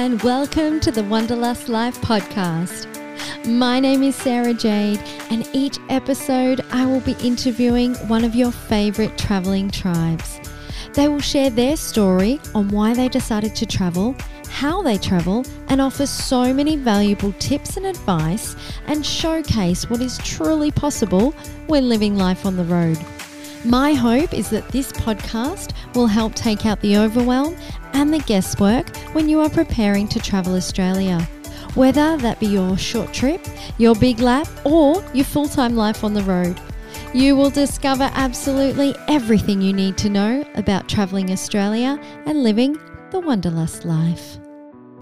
and welcome to the Wanderlust Life podcast. My name is Sarah Jade, and each episode I will be interviewing one of your favorite traveling tribes. They will share their story on why they decided to travel, how they travel, and offer so many valuable tips and advice and showcase what is truly possible when living life on the road. My hope is that this podcast will help take out the overwhelm and the guesswork when you are preparing to travel Australia. Whether that be your short trip, your big lap, or your full time life on the road, you will discover absolutely everything you need to know about travelling Australia and living the Wanderlust life.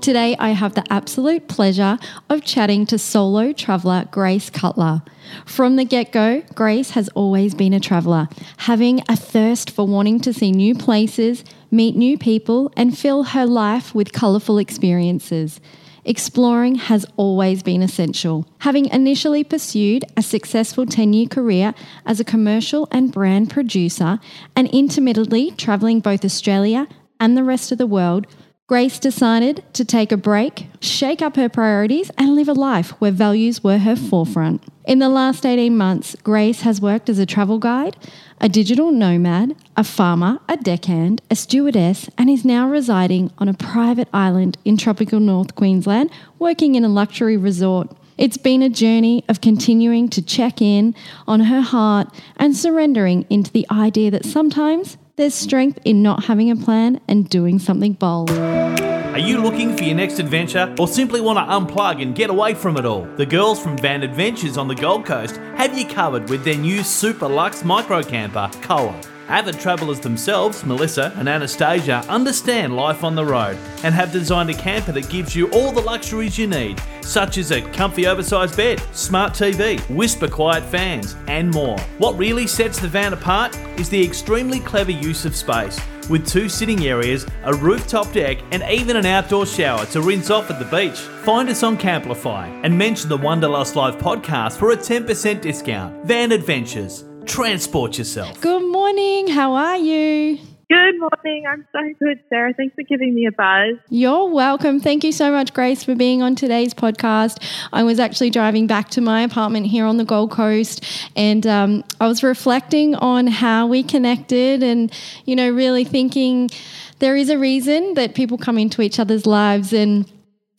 Today, I have the absolute pleasure of chatting to solo traveller Grace Cutler. From the get go, Grace has always been a traveller, having a thirst for wanting to see new places, meet new people, and fill her life with colourful experiences. Exploring has always been essential. Having initially pursued a successful 10 year career as a commercial and brand producer, and intermittently travelling both Australia and the rest of the world, Grace decided to take a break, shake up her priorities, and live a life where values were her forefront. In the last 18 months, Grace has worked as a travel guide, a digital nomad, a farmer, a deckhand, a stewardess, and is now residing on a private island in tropical North Queensland, working in a luxury resort. It's been a journey of continuing to check in on her heart and surrendering into the idea that sometimes there's strength in not having a plan and doing something bold. Are you looking for your next adventure or simply want to unplug and get away from it all? The girls from Van Adventures on the Gold Coast have you covered with their new super luxe micro camper, Koa. Avid travellers themselves, Melissa and Anastasia, understand life on the road and have designed a camper that gives you all the luxuries you need, such as a comfy oversized bed, smart TV, whisper quiet fans, and more. What really sets the van apart is the extremely clever use of space. With two sitting areas, a rooftop deck, and even an outdoor shower to rinse off at the beach. Find us on Camplify and mention the Wanderlust Live podcast for a 10% discount. Van Adventures. Transport yourself. Good morning. How are you? Good morning. I'm so good, Sarah. Thanks for giving me a buzz. You're welcome. Thank you so much, Grace, for being on today's podcast. I was actually driving back to my apartment here on the Gold Coast and um, I was reflecting on how we connected and, you know, really thinking there is a reason that people come into each other's lives and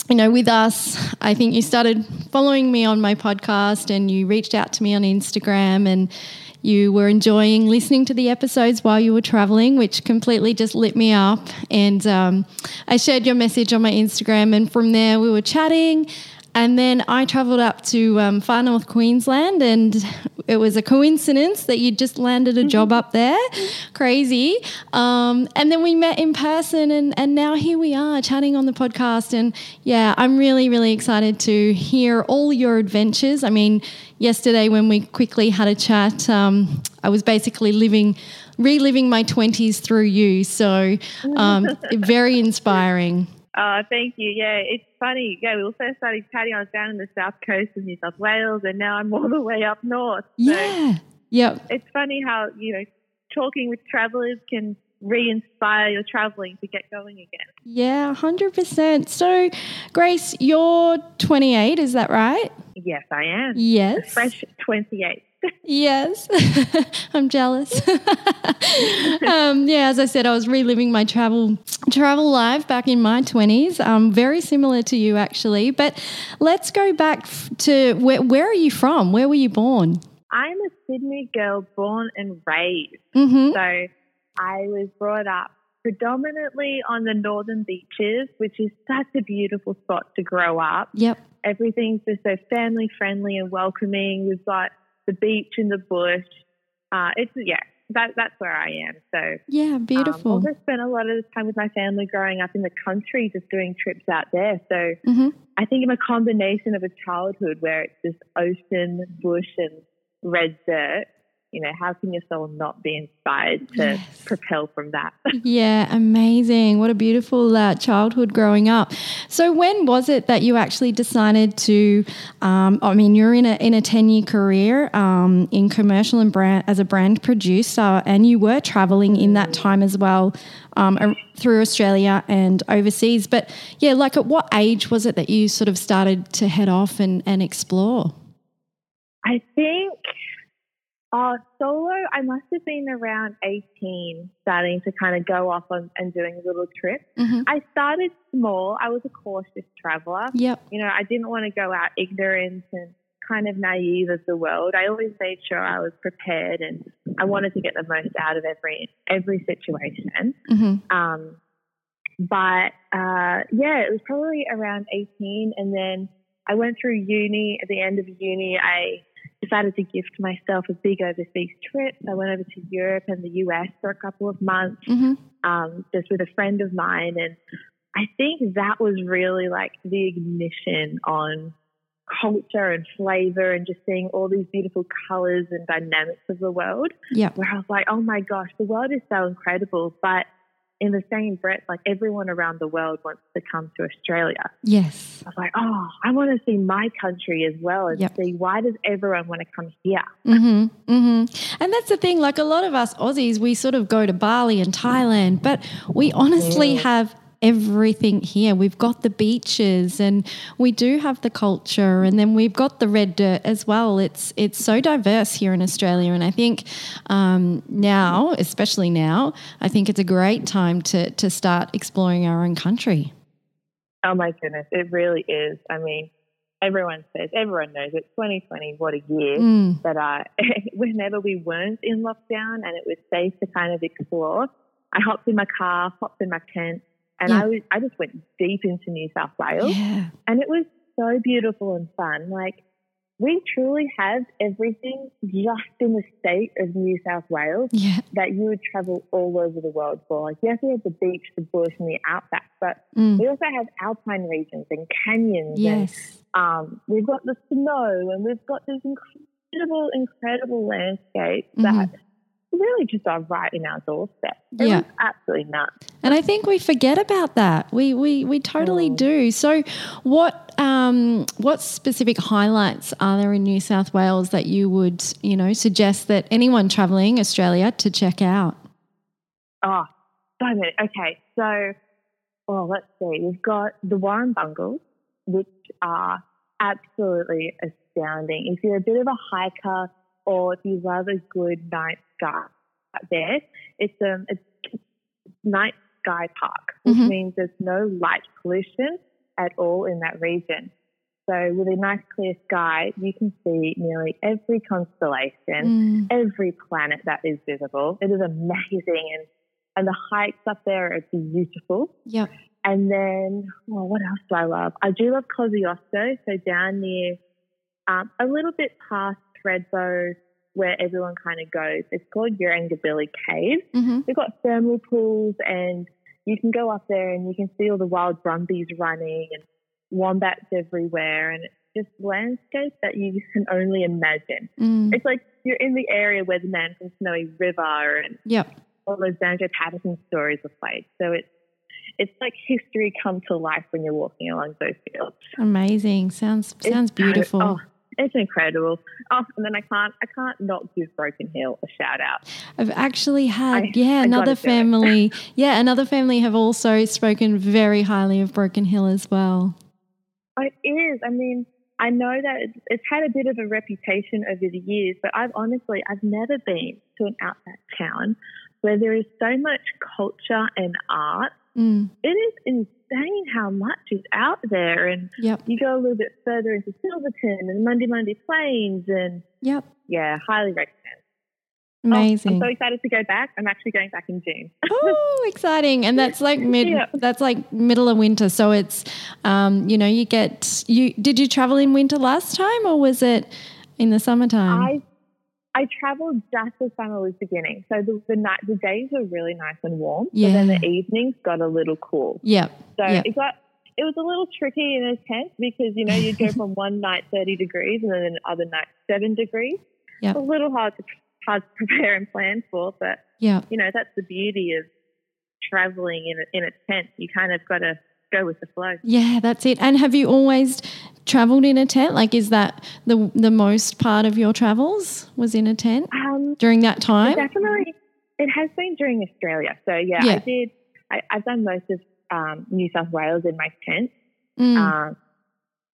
you know, with us, I think you started following me on my podcast and you reached out to me on Instagram and you were enjoying listening to the episodes while you were traveling, which completely just lit me up. And um, I shared your message on my Instagram, and from there we were chatting. And then I travelled up to um, far north Queensland, and it was a coincidence that you just landed a job up there. Crazy. Um, and then we met in person, and, and now here we are chatting on the podcast. And yeah, I'm really, really excited to hear all your adventures. I mean, yesterday when we quickly had a chat, um, I was basically living reliving my 20s through you. So, um, very inspiring. Uh, thank you. Yeah, it's funny. Yeah, we also started chatting. I was down in the south coast of New South Wales, and now I'm all the way up north. So yeah. Yep. It's funny how, you know, talking with travelers can re inspire your traveling to get going again. Yeah, 100%. So, Grace, you're 28, is that right? Yes, I am. Yes. Fresh 28 yes, I'm jealous. um, yeah, as I said, I was reliving my travel travel life back in my twenties. Um, very similar to you, actually. But let's go back to where, where are you from? Where were you born? I'm a Sydney girl, born and raised. Mm-hmm. So I was brought up predominantly on the northern beaches, which is such a beautiful spot to grow up. Yep. Everything's just so family friendly and welcoming. We've got the beach and the bush. Uh, it's yeah, that that's where I am. So yeah, beautiful. Um, also spent a lot of time with my family growing up in the country, just doing trips out there. So mm-hmm. I think I'm a combination of a childhood where it's just ocean, bush, and red dirt. You know, how can your soul not be inspired to Yes. propel from that? Yeah, amazing. What a beautiful uh, childhood growing up. So, when was it that you actually decided to? Um, I mean, you're in a in a ten year career um, in commercial and brand as a brand producer, and you were traveling in that time as well um, through Australia and overseas. But yeah, like at what age was it that you sort of started to head off and, and explore? I think uh, solo, I must have been around 18, starting to kind of go off on, and doing little trips. hmm I started small. I was a cautious traveler. Yep. You know, I didn't want to go out ignorant and kind of naive of the world. I always made sure I was prepared and I wanted to get the most out of every every situation. hmm Um, but uh, yeah, it was probably around 18. And then I went through uni. At the end of uni, I decided to gift myself a big overseas trip. I went over to Europe and the US for a couple of months, hmm um, just with a friend of mine. And I think that was really like the ignition on culture and flavor and just seeing all these beautiful colors and dynamics of the world Yep. where I was like, oh my gosh, the world is so incredible. But in the same breath, like everyone around the world wants to come to Australia. Yes. I was like, oh, I want to see my country as well and Yep. see why does everyone want to come here? hmm hmm And that's the thing. Like a lot of us Aussies, we sort of go to Bali and Thailand, but we honestly Yeah. have everything here. We've got the beaches, and we do have the culture, and then we've got the red dirt as well. It's it's so diverse here in Australia, and I think um, now, especially now, I think it's a great time to to start exploring our own country. Oh my goodness, it really is. I mean, everyone says, everyone knows it. 2020, what a year. Mm, But uh, whenever we weren't in lockdown and it was safe to kind of explore, I hopped in my car, hopped in my tent, and Yeah. I was I just went deep into New South Wales. yeah. And it was so beautiful and fun. Like, we truly have everything just in the state of New South Wales Yeah. that you would travel all over the world for. Like, yes, we have the beach, the bush, and the outback, but Mm, we also have alpine regions and canyons. yes. And um, we've got the snow, and we've got these incredible, incredible landscapes Mhm. that really just are right in our doorstep. It Yeah. absolutely nuts. And I think we forget about that. We we we totally Mm. do. So, what um, what specific highlights are there in New South Wales that you would you know suggest that anyone travelling Australia to check out? Oh, so many. Okay, so, well, let's see. We've got the Warrumbungles, which are absolutely astounding. If you're a bit of a hiker or if you love a good night sky there, it's um, it's night sky park, which Mhm. means there's no light pollution at all in that region. So, with a nice clear sky, you can see nearly every constellation Mm, every planet that is visible. It is amazing, and and the hikes up there are beautiful. Yeah. And then, well, what else do I love? I do love Kosciuszko, so down near um, a little bit past Thredbo, where everyone kind of goes. It's called Yarrangobilly Cave. hmm They've got thermal pools, and you can go up there and you can see all the wild brumbies running and wombats everywhere, and it's just landscape that you can only imagine. Mm, It's like you're in the area where the man from Snowy River and yep. all those Banjo Paterson stories are played. So it's it's like history come to life when you're walking along those fields. Amazing. Sounds It's sounds so- beautiful. oh, it's incredible. Oh, and then I can't I can't not give Broken Hill a shout out. I've actually had I- yeah I another gotta do it. family yeah another family have also spoken very highly of Broken Hill as well. Oh, It is. I mean, I know that it's, it's had a bit of a reputation over the years, but I've honestly I've never been to an outback town where there is so much culture and art. Mm, It is insane how much is out there, and yep. you go a little bit further into Silverton and Mundi Mundi Plains, and Yep. yeah, highly recommend. Oh, Amazing. I'm so excited to go back. I'm actually going back in June. oh, exciting! And that's like mid. Yeah. That's like middle of winter, so it's, um, you know, you get you. Did you travel in winter last time, or was it in the summertime? I I travelled just as summer was beginning, so the the night the days were really nice and warm, but then the evenings got a little cool. Yeah. So Yeah. it got it was a little tricky in a tent because you know you'd go from one night thirty degrees and then the other night seven degrees. Yep. It's a little hard to hard to prepare and plan for. But Yeah. you know, that's the beauty of traveling in a, in a tent. You kind of got to go with the flow. Yeah, that's it. And have you always traveled in a tent? Like, is that the the most part of your travels was in a tent Um, during that time? definitely, it has been during Australia. So yeah, Yeah. I did. I, I've done most of um, New South Wales in my tent. Mm, Um,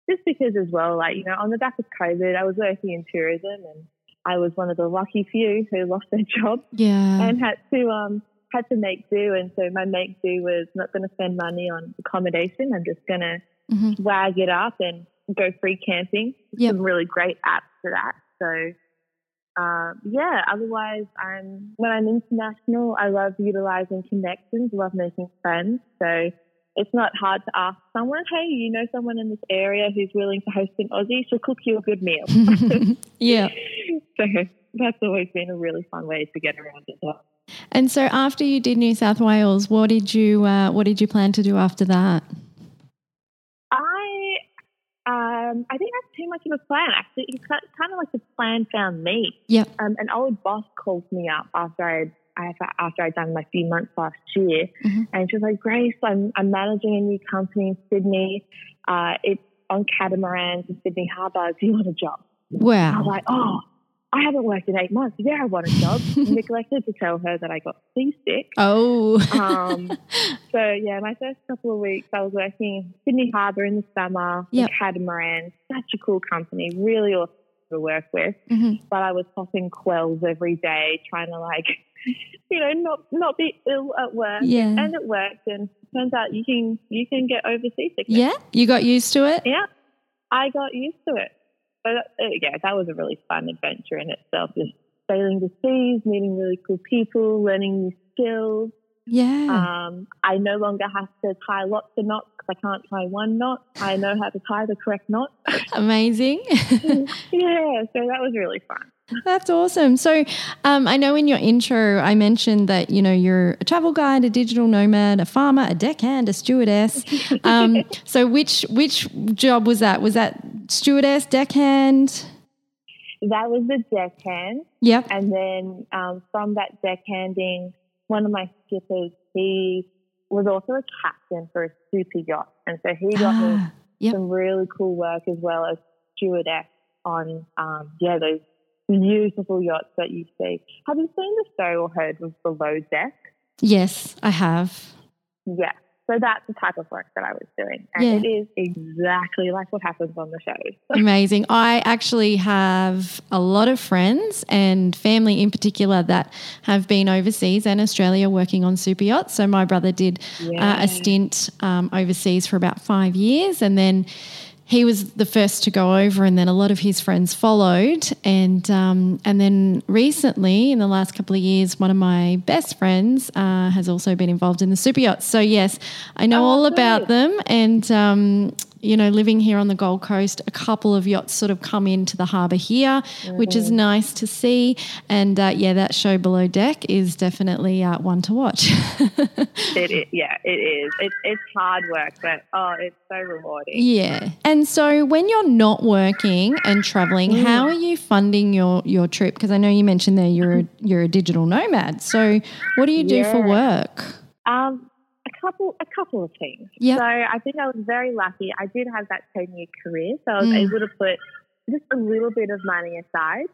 just because as well, like, you know, on the back of COVID, I was working in tourism and I was one of the lucky few who lost their job yeah. and had to, um, had to make do. And so my make do was not going to spend money on accommodation. I'm just going to Mhm. wag it up and go free camping. Yep. Some really great apps for that. So, um, yeah, otherwise, I'm, when I'm international, I love utilizing connections, love making friends. So it's not hard to ask someone, hey, you know someone in this area who's willing to host an Aussie, she'll cook you a good meal. yeah. so that's always been a really fun way to get around it. And so after you did New South Wales, what did you uh, what did you plan to do after that? I um, I didn't have too much of a plan actually. It's kind of like the plan found me. Yeah. Um, an old boss called me up after I after I'd done my few months last year, Mhm. and she was like, "Grace, I'm I'm managing a new company in Sydney. Uh, it's on catamarans in Sydney Harbour. Do you want a job?" Wow. I was like, "Oh, I haven't worked in eight months. Yeah, I want a job." Neglected to tell her that I got seasick. Oh. Um, so yeah, my first couple of weeks I was working Sydney Harbour in the summer, Yep. Catamaran, such a cool company, really awesome to work with. Mhm. But I was popping Kwells every day, trying to like, you know, not not be ill at work. Yeah. And it worked, and turns out you can you can get over seasickness. Yeah. You got used to it. Yeah, I got used to it. So that, uh, yeah, that was a really fun adventure in itself. Just sailing the seas, meeting really cool people, learning new skills. Yeah. Um, I no longer have to tie lots of knots because I can't tie one knot. I know how to tie the correct knot. Amazing. yeah, so that was really fun. That's awesome. So, um, I know in your intro, I mentioned that you know you're a travel guide, a digital nomad, a farmer, a deckhand, a stewardess. Um, so, which which job was that? Was that stewardess, deckhand? That was the deckhand. Yep. And then um, from that deckhanding, one of my skippers, he was also a captain for a super yacht. And so he got me Ah, Yep. some really cool work as well as stewardess on, um, yeah, those beautiful yachts that you see. Have you seen the show or heard of Below Deck? yes, I have. Yeah. So that's the type of work that I was doing. And Yeah. it is exactly like what happens on the show. Amazing. I actually have a lot of friends and family in particular that have been overseas and Australia working on super yachts. So my brother did uh, a stint um, overseas for about five years and then he was the first to go over and then a lot of his friends followed. And um, and then recently in the last couple of years one of my best friends uh, has also been involved in the super yachts. So yes i know Oh, all about them. And um, you know living here on the gold coast a couple of yachts sort of come into the harbour here which is nice to see and uh, yeah that show below deck is definitely uh, one to watch It is, yeah, it is. It, it's hard work, but oh, it's so rewarding. Yeah. And so when you're not working and traveling, Mm. how are you funding your your trip? Because I know you mentioned there you're a, you're a digital nomad. So what do you do for work? Um, couple, a couple of things. Yep. So I think I was very lucky. I did have that ten year career, so I was Mm. able to put just a little bit of money aside.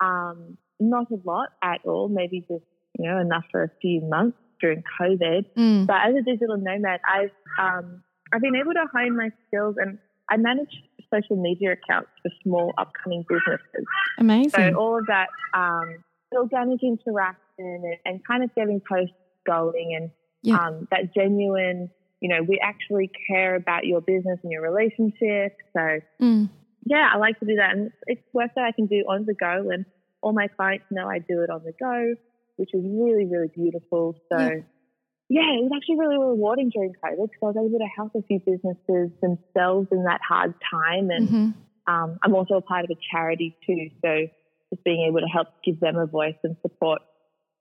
Um, not a lot at all, maybe just you know enough for a few months during COVID. Mm. But as a digital nomad, I've um, I've been able to hone my skills, and I manage social media accounts for small upcoming businesses. Amazing. So all of that um, organic interaction and, and kind of getting posts going and Yeah. um, that genuine, you know, we actually care about your business and your relationship. So Mm. yeah, I like to do that. And it's, work that I can do on the go. And all my clients know I do it on the go, which is really, really beautiful. So Yeah. yeah, it was actually really rewarding during COVID because I was able to help a few businesses themselves in that hard time. And Mhm. um, I'm also a part of a charity too, so just being able to help give them a voice and support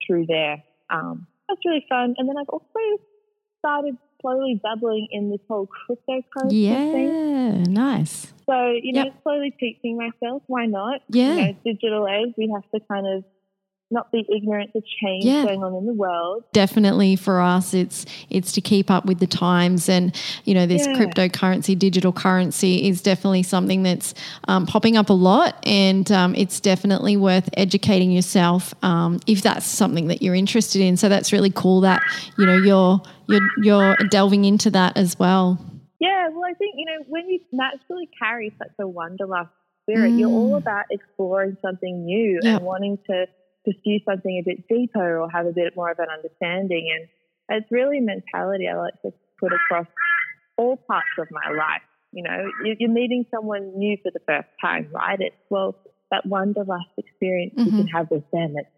through there. Um, that's really fun. And then I've also started slowly dabbling in this whole cryptocurrency thing. Yeah. Nice. So, you know, Yep. slowly teaching myself, why not? Yeah. You know, digital age, we have to kind of not be ignorant to change Yeah. going on in the world. definitely for us it's it's to keep up with the times and you know this Yeah. cryptocurrency digital currency is definitely something that's um, popping up a lot and um, it's definitely worth educating yourself um, if that's something that you're interested in so that's really cool that you know you're you're you're delving into that as well Yeah, well, I think, you know, when you naturally carry such a wanderlust spirit, you're all Mm. about exploring something new Yeah. and wanting to pursue something a bit deeper or have a bit more of an understanding. And it's really mentality I like to put across all parts of my life. You know, you- you're meeting someone new for the first time, right? It's, well, that wanderlust experience you Mm-hmm. can have with them. It's,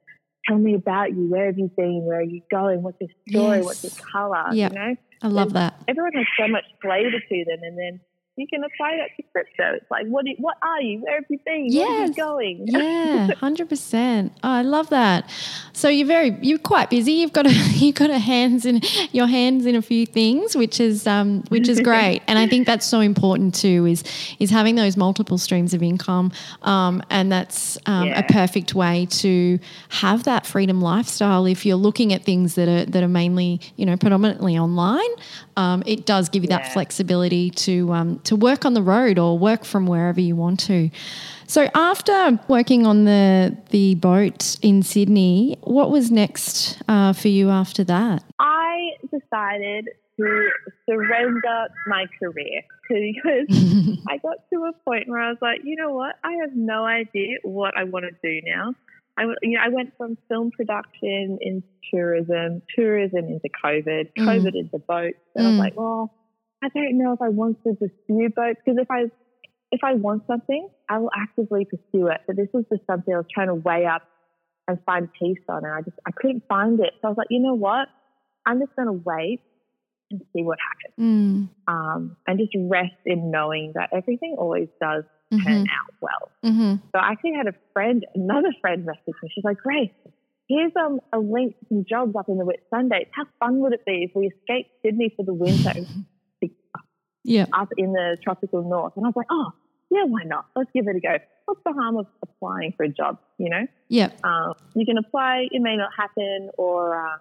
tell me about you. Where have you been? Where are you going? What's your story? What's your color? Yeah. You know? i love that everyone has so much flavor to them, and then you can apply that to crypto. It's like, what? Do, what are you? Where have you been? Where are you going? yeah, hundred percent. Oh, I love that. So you're very you're quite busy. You've got a you've got a hands in your hands in a few things, which is um, which is great. and I think that's so important too. Is is having those multiple streams of income, um, and that's um, a perfect way to have that freedom lifestyle. If you're looking at things that are that are mainly you know predominantly online, um, it does give you that flexibility to um, to work on the road or work from wherever you want to. So after working on the the boat in Sydney, what was next uh, for you after that? I decided to surrender my career because I got to a point where I was like, you know what? I have no idea what I want to do now. I, you know, I went from film production into tourism, tourism into COVID, Mm. COVID into boats, and I was Mm. like, well, I don't know if I want to pursue boats because if I if I want something, I will actively pursue it. But this was just something I was trying to weigh up and find peace on, and I just I couldn't find it. So I was like, you know what? I'm just going to wait and see what happens, Mm, um, and just rest in knowing that everything always does turn mhm, out well. mhm. So I actually had a friend, another friend, message me. She's like, Grace, here's um, a link to some jobs up in the Whitsundays. How fun would it be if we escaped Sydney for the winter Yeah. up in the tropical north? And I was like, oh, yeah, why not? Let's give it a go. What's the harm of applying for a job? You know, Yeah. um, you can apply, it may not happen, or uh,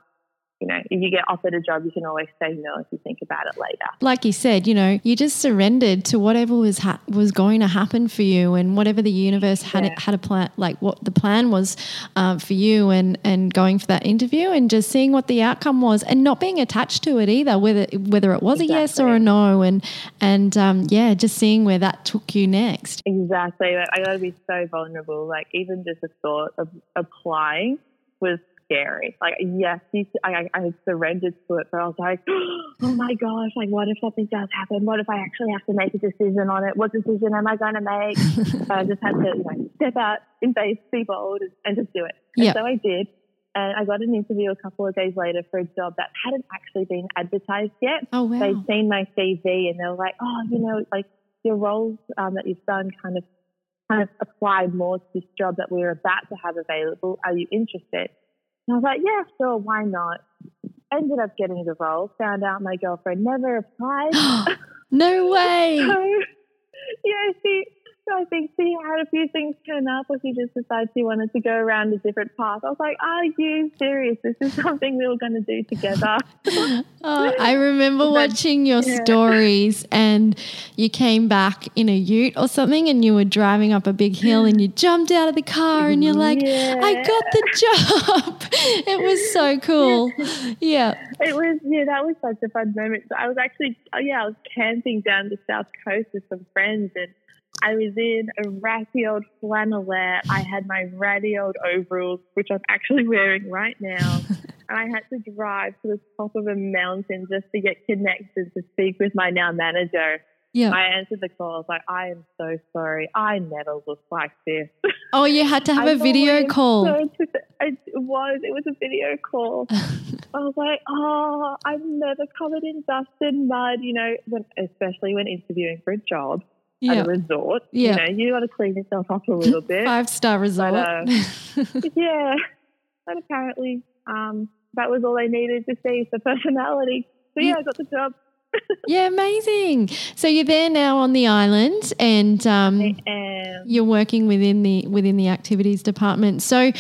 you know, if you get offered a job, you can always say no if you think about it later. Like you said, you know, you just surrendered to whatever was ha- was going to happen for you, and whatever the universe had Yeah. had a plan, like what the plan was um, for you, and and going for that interview, and just seeing what the outcome was, and not being attached to it either, whether whether it was a yes or a no, and and um, yeah, just seeing where that took you next. Exactly. I got to be so vulnerable. Like even just the thought of applying was scary. Like yes, you, I, I I surrendered to it, but I was like, oh my gosh, like what if something does happen? What if I actually have to make a decision on it? What decision am I going to make? so I just had to you know, step out in faith, be bold, and, and just do it. And Yeah. so I did. And I got an interview a couple of days later for a job that hadn't actually been advertised yet Oh wow! they'd seen my CV and they were like, oh, you know, like your roles um, that you've done kind of kind of apply more to this job that we're about to have available. Are you interested? And I was like, yeah, sure, why not? Ended up getting the role. Found out my girlfriend never applied. no way! so, yeah, she. So I think he had a few things turn up, or he just decided he wanted to go around a different path. I was like, "Are you serious? This is something we were going to do together." Oh, I remember But- watching your yeah. stories, and you came back in a ute or something, and you were driving up a big hill, and you jumped out of the car, and you're like, "I got the job!" it was so cool. Yeah, It was, yeah, that was such a fun moment. So I was actually, oh yeah, I was camping down the south coast with some friends and I was in a ratty old flannelette. I had my ratty old overalls, which I'm actually wearing right now. and I had to drive to the top of a mountain just to get connected to speak with my now manager. yeah. I answered the call. I was like, I am so sorry. I never looked like this. Oh, you had to have a video call. So it was. It was a video call. I was like, oh, I've never covered in dust and mud. You know, when, especially when interviewing for a job yeah, at a resort. Yeah. You know, you got to clean yourself up a little bit. five star resort. uh, yeah. But apparently, um, that was all I needed to see for personality. So yeah, I got the job. yeah, amazing. So you're there now on the island, and um, you're working within the within the activities department. So,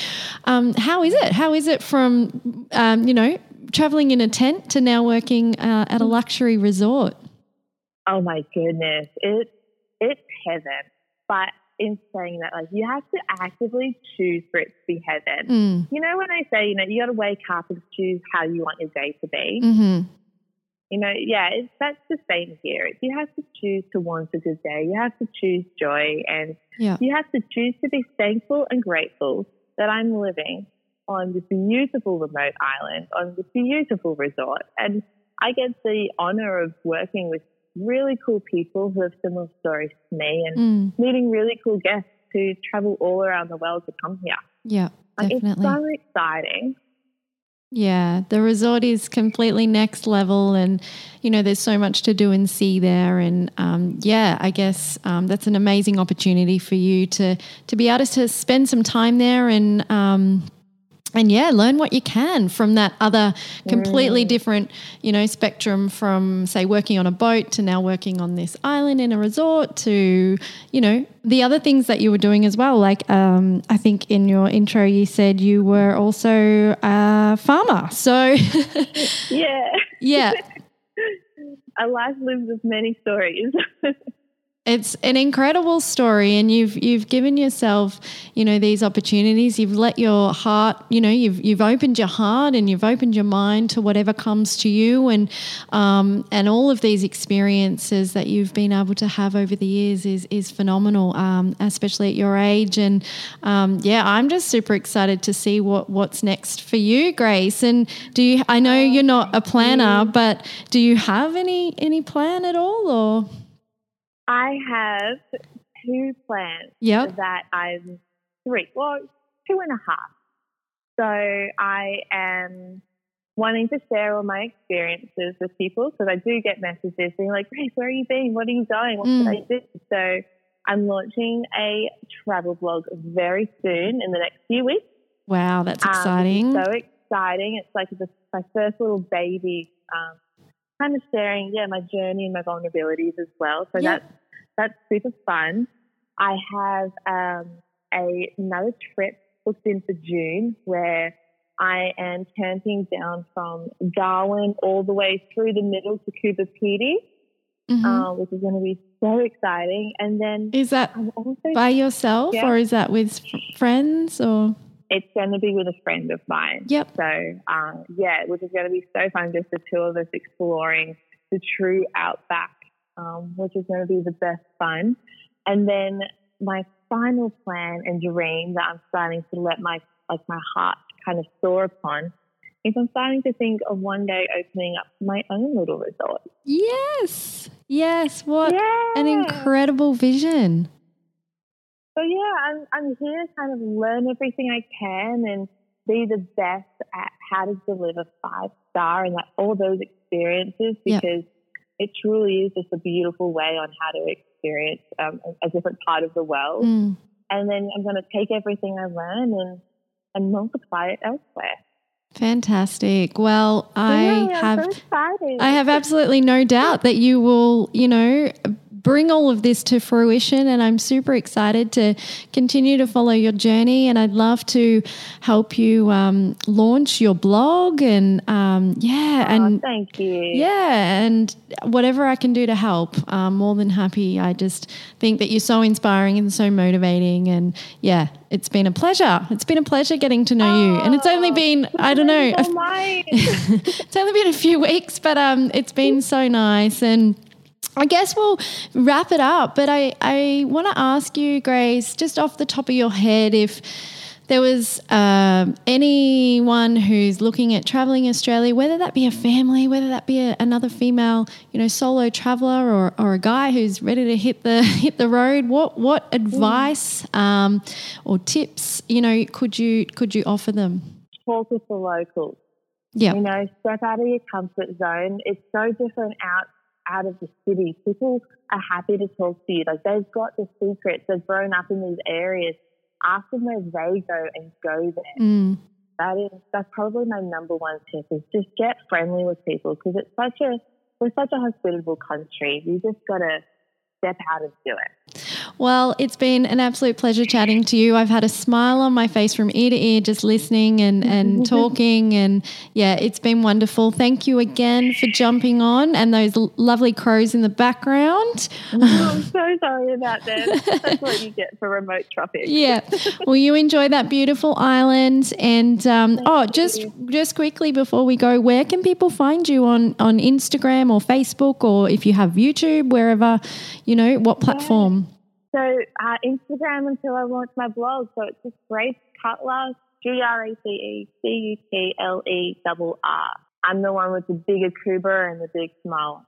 um, how is it? How is it from um, you know traveling in a tent to now working uh, at a luxury resort? oh my goodness, it it's heaven. But in saying that, like you have to actively choose for it to be heaven. Mm. You know when I say, you know, you got to wake up and choose how you want your day to be. hmm You know, yeah, it's, that's the same here. You have to choose to want a good day. You have to choose joy, and Yeah. you have to choose to be thankful and grateful that I'm living on this beautiful remote island, on this beautiful resort, and I get the honor of working with really cool people who have similar stories to me, and Mm. meeting really cool guests who travel all around the world to come here. Yeah, Like, definitely. it's so exciting. Yeah, the resort is completely next level, and you know, there's so much to do and see there. And um, yeah, I guess um, that's an amazing opportunity for you to to be able to spend some time there and. Um, and yeah, learn what you can from that other completely different, you know, spectrum from say working on a boat to now working on this island in a resort to, you know, the other things that you were doing as well. Like um, I think in your intro you said you were also a farmer. So Yeah. yeah, A life lived with many stories. It's an incredible story, and you've you've given yourself, you know, these opportunities. You've let your heart, you know, you've you've opened your heart and you've opened your mind to whatever comes to you, and um, and all of these experiences that you've been able to have over the years is is phenomenal, um, especially at your age. And um, yeah, I'm just super excited to see what what's next for you, Grace. And do you? I know you're not a planner, but do you have any any plan at all, or? I have two plans Yep. that I'm three, well, two and a half. So I am wanting to share all my experiences with people because I do get messages being like, Grace, where are you been? What are you doing? What Mm. should I do? So I'm launching a travel blog very soon in the next few weeks. Wow, that's Um, exciting. so exciting. It's like the, my first little baby, um, kind of sharing, yeah, my journey and my vulnerabilities as well. So Yeah. that's that's super fun. I have um, a, another trip booked in for June where I am camping down from Darwin all the way through the middle to Coober Pedy, Mhm. uh, which is going to be so exciting. And then is that by yourself Yeah. or is that with friends or? It's going to be with a friend of mine. Yep. So, uh, yeah, which is going to be so fun, just the two of us exploring the true outback, um, which is going to be the best fun. And then my final plan and dream that I'm starting to let my like my heart kind of soar upon is I'm starting to think of one day opening up my own little resort. Yes. Yes. What yeah. an incredible vision. So yeah, I'm I'm here to kind of learn everything I can and be the best at how to deliver five star and like all those experiences because it truly is just a beautiful way on how to experience um, a, a different part of the world. Mm. And then I'm going to take everything I learn and and multiply it elsewhere. Fantastic. Well, I Yeah, have so. I have absolutely no doubt that you will, you know, bring all of this to fruition. And I'm super excited to continue to follow your journey. And I'd love to help you um, launch your blog and, um, yeah, Oh, and thank you. yeah, and whatever I can do to help, I'm more than happy. I just think that you're so inspiring and so motivating. And yeah, it's been a pleasure. It's been a pleasure getting to know you. And it's only been, I don't know, Oh, my. it's only been a few weeks, but um, it's been so nice. And I guess we'll wrap it up. But I, I want to ask you, Grace, just off the top of your head, if there was um, anyone who's looking at traveling Australia, whether that be a family, whether that be a, another female, you know, solo traveler, or, or a guy who's ready to hit the hit the road, what what advice um, or tips, you know, could you could you offer them? Talk with the locals. Yeah. You know, step out of your comfort zone. It's so different out out of the city. People are happy to talk to you. Like they've got the secrets. They've grown up in these areas. Ask them where they go and go there. Mm, That is that's probably my number one tip is just get friendly with people because it's such a we're such a hospitable country. You just got to step out and do it. Well, it's been an absolute pleasure chatting to you. I've had a smile on my face from ear to ear just listening and, and talking. And yeah, it's been wonderful. Thank you again for jumping on and those lovely crows in the background. Oh, I'm so sorry about that. That's what you get for remote traffic. yeah. Well, you enjoy that beautiful island. And um, oh, just just quickly before we go, where can people find you on, on Instagram or Facebook or if you have YouTube, wherever, you know, what platform? So uh, Instagram until I launch my blog. So it's just Grace Cutler, G R A C E C U T L E double R. I'm the one with the big Akubra and the big smile.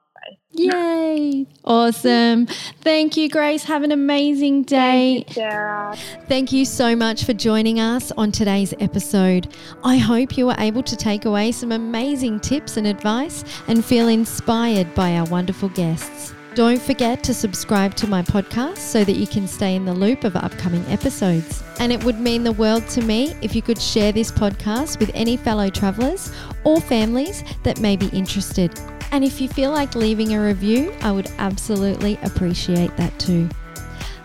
Yay! Awesome. Thank you, Grace. Have an amazing day. Thank you, Sarah. Thank you so much for joining us on today's episode. I hope you were able to take away some amazing tips and advice and feel inspired by our wonderful guests. Don't forget to subscribe to my podcast so that you can stay in the loop of upcoming episodes. And it would mean the world to me if you could share this podcast with any fellow travelers or families that may be interested. And if you feel like leaving a review, I would absolutely appreciate that too.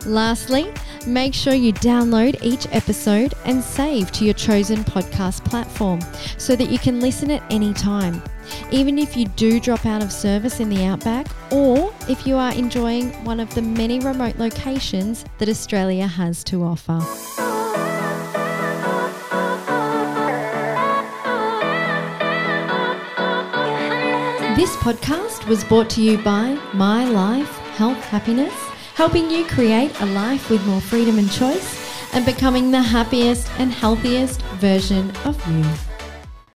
Lastly, make sure you download each episode and save to your chosen podcast platform so that you can listen at any time. Even if you do drop out of service in the outback, or if you are enjoying one of the many remote locations that Australia has to offer. This podcast was brought to you by My Life Health Happiness, helping you create a life with more freedom and choice and becoming the happiest and healthiest version of you.